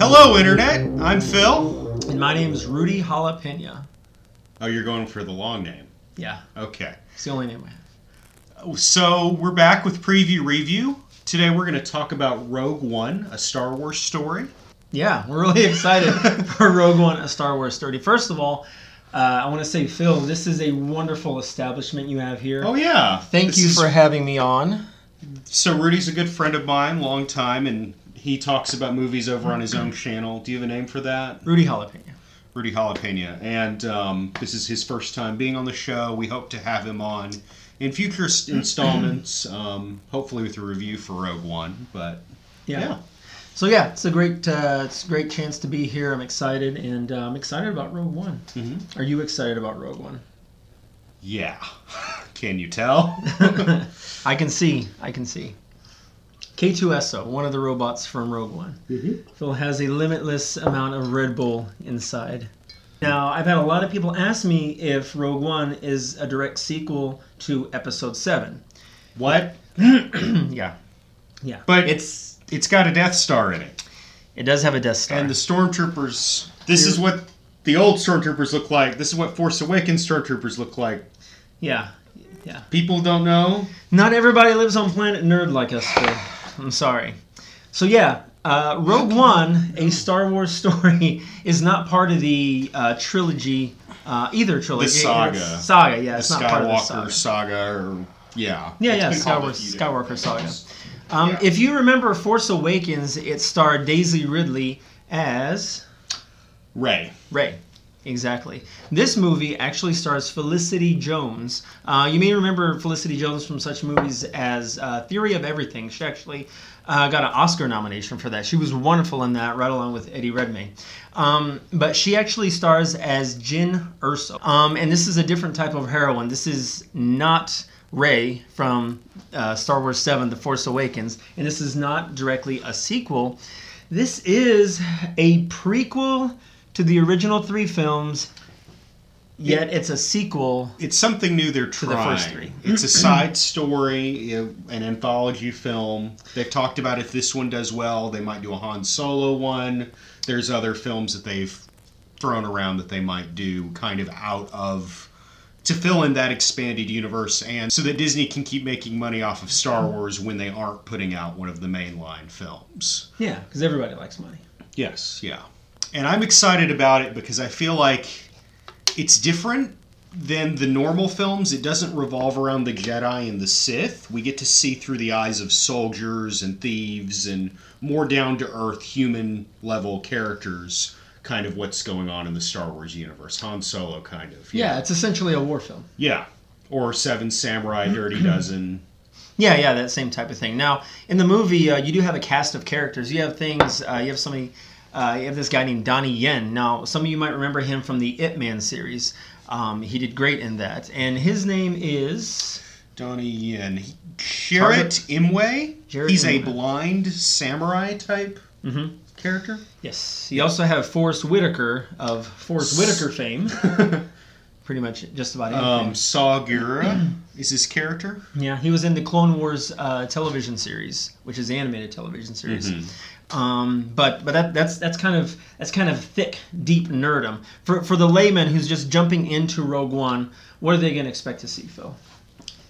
Hello, Internet. I'm Phil. And my name is Rudy Jalapena. Oh, you're going for the long name. Yeah, Okay. it's the only name I have. So we're back with preview review. Today we're going to talk about Rogue One, a Star Wars story. Yeah, we're really excited for Rogue One, a Star Wars story. First of all, uh, I want to say, Phil, this is a wonderful establishment you have here. Oh yeah. Thank This you is- for having me on. So Rudy's a good friend of mine, long time, and he talks about movies over on his own channel. Do you have a name for that? Rudy Jalapena. Rudy Jalapena, and um, this is his first time being on the show. We hope to have him on in future installments, um, hopefully with a review for Rogue One. But Yeah. Yeah. So yeah, it's a great, uh, it's a great chance to be here. I'm excited, and uh, I'm excited about Rogue One. Mhm. Are you excited about Rogue One? yeah, can you tell? I can see. I can see. K2SO, one of the robots from Rogue One. Mm-hmm. Phil has a limitless amount of Red Bull inside. Now, I've had a lot of people ask me if Rogue One is a direct sequel to Episode 7. what? yeah. Yeah. But- it's It's got a Death Star in it, it does have a Death Star. and the stormtroopers. This is what the old stormtroopers look like. This is what Force Awakens stormtroopers look like. yeah. Yeah. People don't know. Not everybody lives on planet nerd like us, Phil. I'm sorry. So yeah, uh, Rogue One, a Star Wars story, is not part of the uh, trilogy, uh, either trilogy. The saga. It's saga, yeah, The it's not part of the Skywalker saga. saga, or yeah, Yeah, yeah, been called a Skywalker, Skywalker saga. Um, Yeah. If you remember Force Awakens, it starred Daisy Ridley as Rey. Rey. Exactly. This movie actually stars Felicity Jones. Uh, you may remember Felicity Jones from such movies as uh, Theory of Everything. She actually uh, got an Oscar nomination for that. She was wonderful in that, right along with Eddie Redmayne. Um, but she actually stars as Jyn Erso. Um, and this is a different type of heroine. This is not Rey from uh, Star Wars 7 The Force Awakens. And this is not directly a sequel. This is a prequel to the original three films, yet it's a sequel. It's something new they're trying. the first three. it's a side story, an anthology film. They've talked about if this one does well, they might do a Han Solo one. There's other films that they've thrown around that they might do kind of out of to fill in that expanded universe and so that Disney can keep making money off of Star Wars when they aren't putting out one of the mainline films. Yeah, because everybody likes money. Yes, yeah. And I'm excited about it because I feel like it's different than the normal films. It doesn't revolve around the Jedi and the Sith. We get to see through the eyes of soldiers and thieves and more down to earth human level characters, kind of what's going on in the Star Wars universe. Han Solo, kind of. Yeah, it's essentially a war film. Yeah. Or Seven Samurai, Dirty Dozen. Yeah, yeah, that same type of thing. Now, in the movie, uh, you do have a cast of characters. You have things. Uh, you have somebody. Uh, you have this guy named Donnie Yen. Now, some of you might remember him from the Ip Man series. Um, he did great in that, and his name is Donnie Yen. Chirrut Îmwe. Chirrut He's a blind samurai type Mhm. character. yes. You also have Forest Whitaker of Forest Whitaker fame. Pretty much just about anything. Um, Saw Gerrera is his character. Yeah, he was in the Clone Wars uh, television series, which is the animated television series. Um, but but that, that's that's kind of that's kind of thick, deep nerdum for for the layman who's just jumping into Rogue One. What are they going to expect to see, Phil?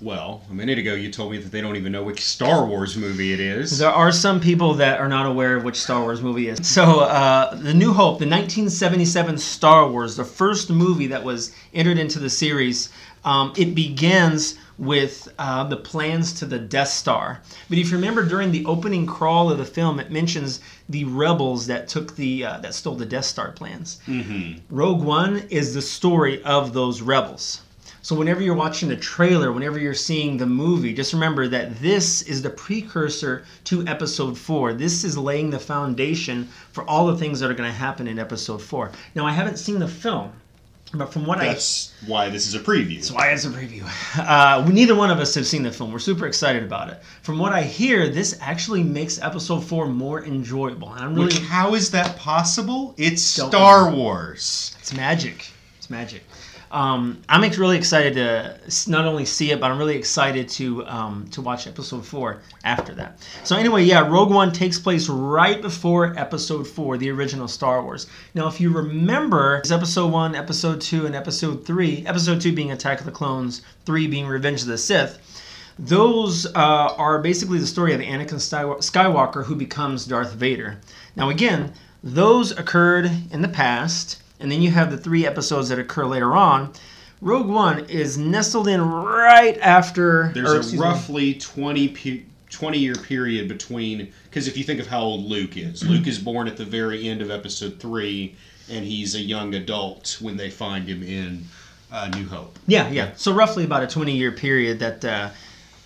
Well, a minute ago you told me that they don't even know which Star Wars movie it is. There are some people that are not aware of which Star Wars movie it is. So, uh, The New Hope, the 1977 Star Wars, the first movie that was entered into the series, um, it begins with uh, the plans to the Death Star. But if you remember, during the opening crawl of the film, it mentions the rebels that took the uh, that stole the Death Star plans. Mm-hmm. Rogue One is the story of those rebels. So whenever you're watching the trailer, whenever you're seeing the movie, just remember that this is the precursor to episode 4. This is laying the foundation for all the things that are going to happen in episode 4. Now I haven't seen the film, but from what I That's why this is a preview. that's why it's a preview. Uh, we- neither one of us have seen the film. We're super excited about it. From what I hear, this actually makes episode four more enjoyable, and I'm really Which, how is that possible? It's Star Wars. It's magic. It's magic. Um, I'm really excited to not only see it, but I'm really excited to um, to watch episode four after that. So anyway, yeah, Rogue One takes place right before episode four, the original Star Wars. Now, if you remember, it's episode one, episode two, and episode three. Episode two being Attack of the Clones, three being Revenge of the Sith. Those uh, are basically the story of Anakin Skywalker who becomes Darth Vader. Now, again, those occurred in the past, and then you have the three episodes that occur later on. Rogue One is nestled in right after. There's or, a excuse me, roughly 20 pe- 20 year period between because if you think of how old Luke is, Luke is born at the very end of episode 3 and he's a young adult when they find him in uh, New Hope. Yeah, yeah. So roughly about a 20 year period that uh,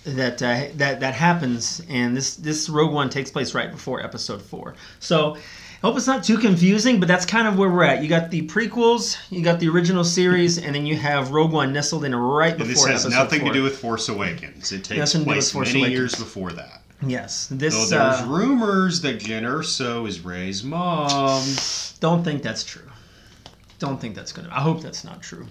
that uh, that that happens, and this this Rogue One takes place right before Episode Four. So. I hope it's not too confusing, but that's kind of where we're at. You got the prequels, you got the original series, and then you have Rogue One nestled in right before And this has nothing 4. to do with Force Awakens. It takes Nothing to do with place many Awakens. years before that. Yes, Though this there's uh, rumors that Jyn Erso is Rey's mom. don't think that's true. Don't think that's gonna. I hope that's not true.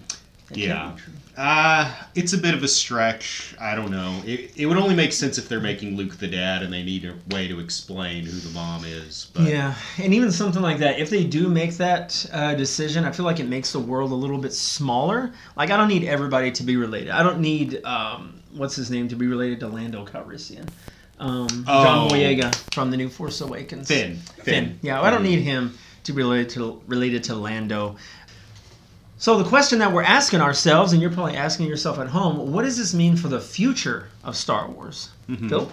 It can't Yeah. Uh, it's a bit of a stretch. I don't know. It, it would only make sense if they're making Luke the dad and they need a way to explain who the mom is. But Yeah, and even something like that, if they do make that uh, decision, I feel like it makes the world a little bit smaller. Like, I don't need everybody to be related. I don't need, um, what's his name, to be related to Lando Calrissian. Um, John Oh. Boyega from the new Force Awakens. Finn. Finn. Yeah, I don't need him to be related to related to Lando. So the question that we're asking ourselves, and you're probably asking yourself at home, what does this mean for the future of Star Wars? Mm-hmm. Phil?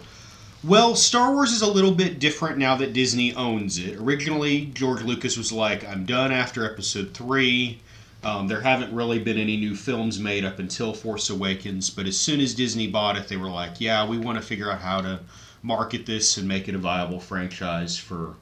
Well, Star Wars is a little bit different now that Disney owns it. Originally, George Lucas was like, I'm done after episode three. Um, there haven't really been any new films made up until Force Awakens, but as soon as Disney bought it, they were like, yeah, we want to figure out how to market this and make it a viable franchise for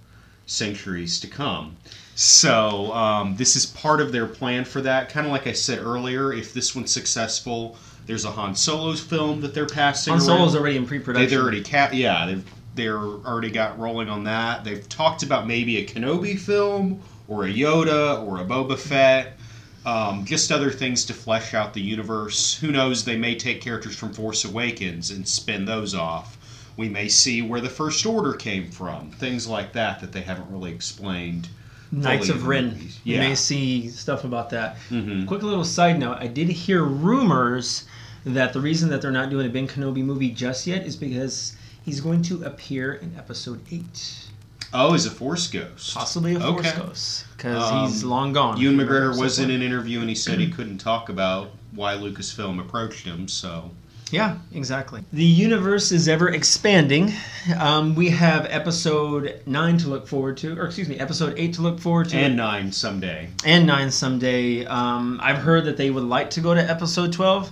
centuries to come. So, um, this is part of their plan for that. Kind of like I said earlier, if this one's successful, there's a Han Solo's film that they're passing. Han around. Solo's already in pre-production. They've already ca- yeah, they've they're already got rolling on that. They've talked about maybe a Kenobi film or a Yoda or a Boba Fett. Um, just other things to flesh out the universe. Who knows? They may take characters from Force Awakens and spin those off. We may see where the First Order came from. Things like that that they haven't really explained. Knights of Ren. movies. You Yeah. may see stuff about that. Mhm. Quick little side note: I did hear rumors that the reason that they're not doing a Ben Kenobi movie just yet is because he's going to appear in Episode Eight, Oh, as a Force Ghost. possibly a Force Okay. Ghost, because Um, he's long gone. Ewan McGregor was in an interview and he said he couldn't talk about why Lucasfilm approached him. So Yeah, exactly. The universe is ever expanding. Um, we have episode nine to look forward to, or excuse me, episode eight to look forward to. and nine someday. and 9 someday. Um, I've heard that they would like to go to episode 12.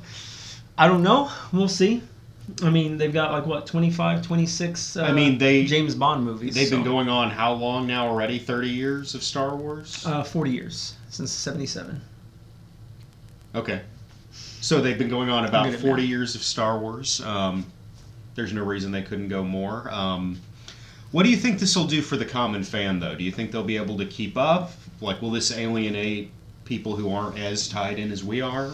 I don't know. We'll see. I mean, they've got like what 25, 26 uh, I mean, they- James Bond movies. They've been going on how long now already? Thirty years of Star Wars. uh, 40 years since 77. Okay, so they've been going on about forty math. years of Star Wars. Um, there's no reason they couldn't go more. Um, what do you think this will do for the common fan, though? Do you think they'll be able to keep up? Like, will this alienate people who aren't as tied in as we are?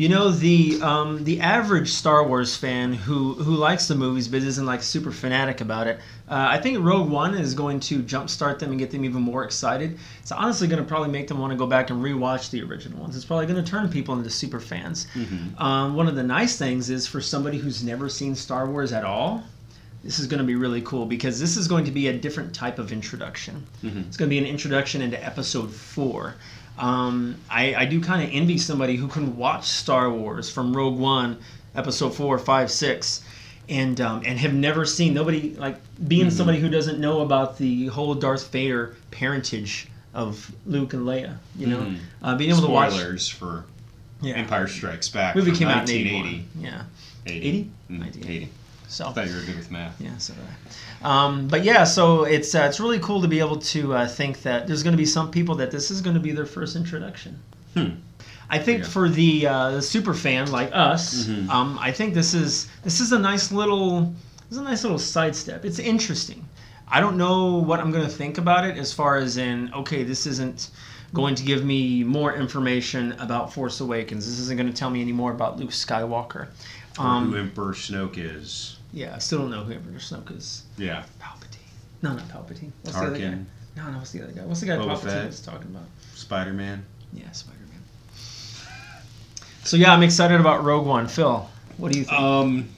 You know the um, the average Star Wars fan who who likes the movies but isn't like super fanatic about it. Uh, I think Rogue One is going to jumpstart them and get them even more excited. It's honestly going to probably make them want to go back and rewatch the original ones. It's probably going to turn people into super fans. Um, one of the nice things is for somebody who's never seen Star Wars at all. This is going to be really cool because this is going to be a different type of introduction. It's going to be an introduction into Episode Four. Um, I, I do kind of envy somebody who can watch Star Wars from Rogue One, Episode Four, Five, Six, and um, and have never seen nobody like being somebody who doesn't know about the whole Darth Vader parentage of Luke and Leia. You know, Mhm. uh, being able to watch. Spoilers for Yeah. Empire Strikes Back. movie came out in 1980. Yeah, 80. 80? Mm, 1980. 80. So I thought you were good with math. yeah, so. Um, but yeah, so it's uh, it's really cool to be able to uh, think that there's going to be some people that this is going to be their first introduction. Hmm. I think for the uh, the super fan like us, Mhm. um, I think this is this is a nice little this is a nice little sidestep. It's interesting. I don't know what I'm going to think about it as far as in okay, this isn't going to give me more information about Force Awakens. This isn't going to tell me any more about Luke Skywalker. Um, who Emperor Snoke is. Yeah, I still don't know who Emperor Snoke is. Yeah. Palpatine. No, not Palpatine. What's the other guy? No, no, what's the other guy? What's the guy Boba Palpatine Fett. was talking about? Spider Man. Yeah, Spider Man. So yeah, I'm excited about Rogue One. Phil, what do you think? Um,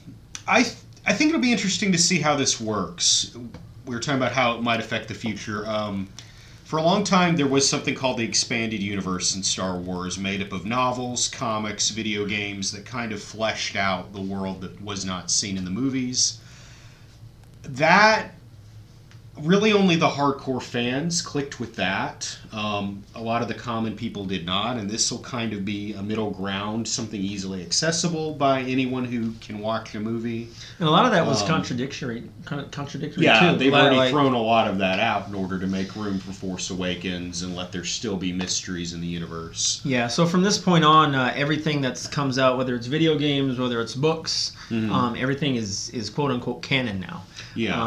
I th- I think it'll be interesting to see how this works. We were talking about how it might affect the future. Um, for a long time, there was something called the expanded universe in Star Wars, made up of novels, comics, video games that kind of fleshed out the world that was not seen in the movies. That really only the hardcore fans clicked with that. Um, a lot of the common people did not, and this will kind of be a middle ground, something easily accessible by anyone who can watch a movie. and a lot of that was um, contradictory. Con- contradictory Yeah, too. they've Like- already like- thrown a lot of that out in order to make room for Force Awakens and let there still be mysteries in the universe. Yeah, so from this point on, uh, everything that comes out, whether it's video games, whether it's books, Mhm. um, everything is is quote unquote canon now. Yeah.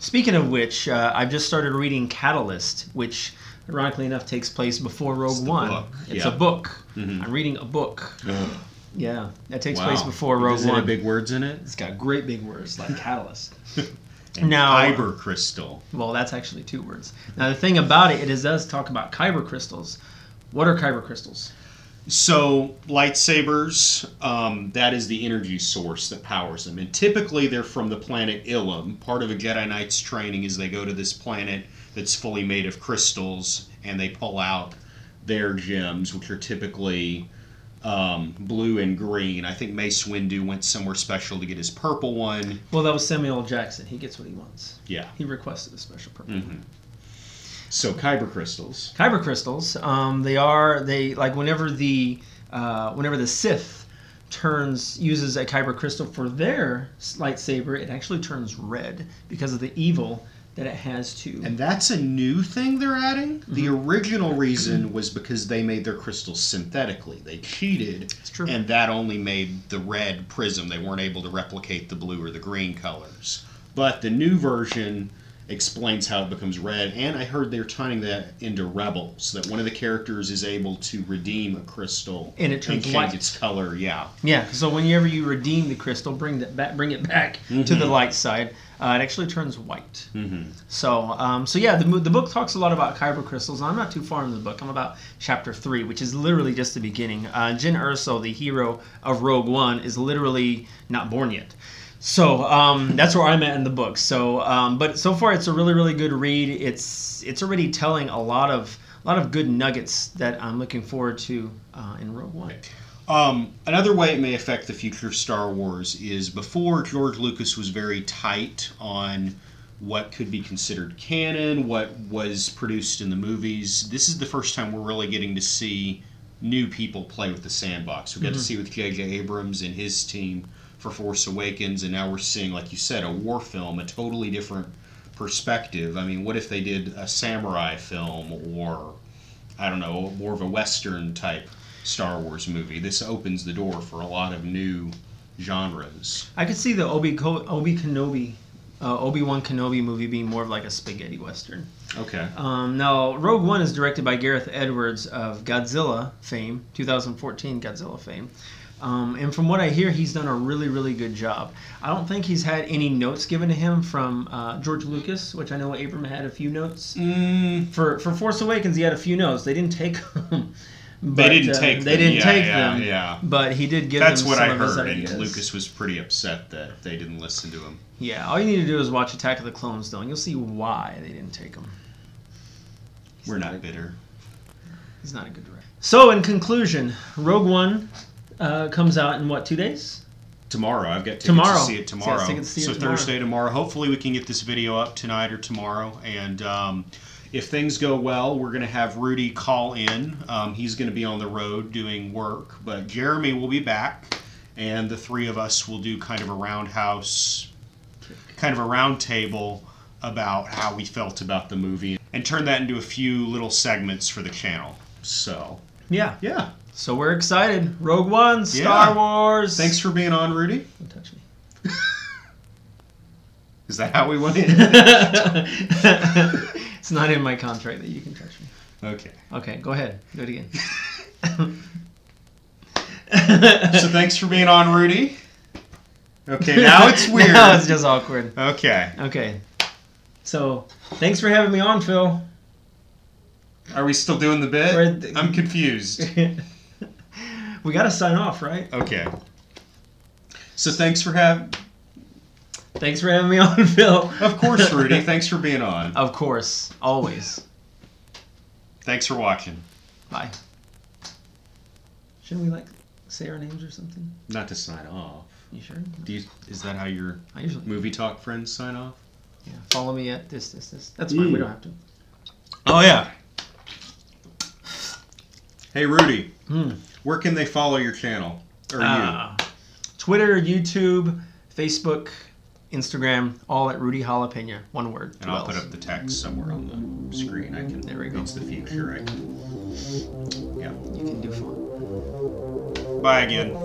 Speaking of which, uh, I've just started reading Catalyst, which ironically enough takes place before Rogue It's One. book, It's yeah. a book. Mhm. I'm reading a book. Yeah, that takes Wow. place before Rogue Does it One. big words in it? it's got great big words like Catalyst. And Now- Kyber crystal. well, that's actually two words. Now the thing about it, it does talk about kyber crystals. What are kyber crystals? So lightsabers, um, that is the energy source that powers them, and typically they're from the planet Ilum. Part of a Jedi Knight's training is they go to this planet that's fully made of crystals, and they pull out their gems, which are typically um, blue and green. I think Mace Windu went somewhere special to get his purple one. Well, that was Samuel Jackson. He gets what he wants. Yeah. He requested a special purple. hmm So kyber crystals. Kyber crystals. Um, they are they like whenever the uh, whenever the Sith turns uses a kyber crystal for their lightsaber, it actually turns red because of the evil that it has to. And that's a new thing they're adding. The Mm-hmm. original reason was because they made their crystals synthetically. They cheated, and that only made the red prism. They weren't able to replicate the blue or the green colors. But the new version explains how it becomes red, and I heard they're turning that into Rebels. That one of the characters is able to redeem a crystal And it turns change white. its color. Yeah, yeah. So whenever you redeem the crystal, bring that back, bring it back to Mm-hmm. the light side. Uh, it actually turns white. hmm So, um, so yeah, the, the book talks a lot about kyber crystals, and I'm not too far into the book. I'm about chapter three, which is literally just the beginning. Uh, Jyn Erso, the hero of Rogue One, is literally not born yet. So um, that's where I'm at in the book. So, um, but so far it's a really, really good read. It's it's already telling a lot of a lot of good nuggets that I'm looking forward to uh, in Rogue One. Um, another way it may affect the future of Star Wars is before George Lucas was very tight on what could be considered canon, what was produced in the movies. This is the first time we're really getting to see new people play with the sandbox. We got to see with J.J. Abrams and his team for Force Awakens, and now we're seeing, like you said, a war film, a totally different perspective. I mean, what if they did a samurai film or I don't know, more of a Western type Star Wars movie. This opens the door for a lot of new genres. I could see the Obi Obi Kenobi, uh, Obi Wan Kenobi movie being more of like a spaghetti western. Okay. Um, now, Rogue One is directed by Gareth Edwards of Godzilla fame, 2014 Godzilla fame. Um, and from what I hear, he's done a really, really good job. I don't think he's had any notes given to him from uh, George Lucas, which I know Abram had a few notes. Mm, For for Force Awakens, he had a few notes. They didn't take them. they didn't uh, take. They them. didn't yeah, take yeah, them. Yeah. But he did give That's them what some I of his heard, and ideas. Lucas was pretty upset that they didn't listen to him. Yeah, all you need to do is watch Attack of the Clones, though, and you'll see why they didn't take him. We're not bitter. He's not a good director. So, in conclusion, Rogue One uh, comes out in what two days? Tomorrow, I've got tickets Tomorrow. to see it tomorrow. have tickets to see it so tomorrow. Thursday tomorrow. Hopefully, we can get this video up tonight or tomorrow. And um, if things go well, we're going to have Rudy call in. Um, he's going to be on the road doing work, but Jeremy will be back, and the three of us will do kind of a roundhouse, kind of a roundtable about how we felt about the movie, and turn that into a few little segments for the channel. So, Yeah. yeah. So we're excited. Rogue One, Star Yeah. Wars. Thanks for being on, Rudy. Don't touch me. Is that how we went in? it's not in my contract that you can touch me. Okay. Okay, go ahead. Do it again. So thanks for being on, Rudy. Okay, now it's weird. now it's just awkward. Okay. Okay. So, thanks for having me on, Phil. Are we still doing the bit? I'm confused. we got to sign off, right? Okay. So thanks for having. Thanks for having me on, Phil. Of course, Rudy. thanks for being on. Of course. Always. Thanks for watching. Bye. Shouldn't we, like, say our names or something? Not to sign off. You sure? Do you, is that how your usually. movie talk friends sign off? Yeah. Follow me at this, this, this. That's fine. We Mm. don't have to. Oh yeah. Hey Rudy, Hmm. where can they follow your channel or Uh, Twitter, YouTube, Facebook, Instagram, all at Rudy Jalapena. One word. And I'll put up the text somewhere on the screen. I can. There we go. It's the future. I can. Yeah. You can do fun. Bye again.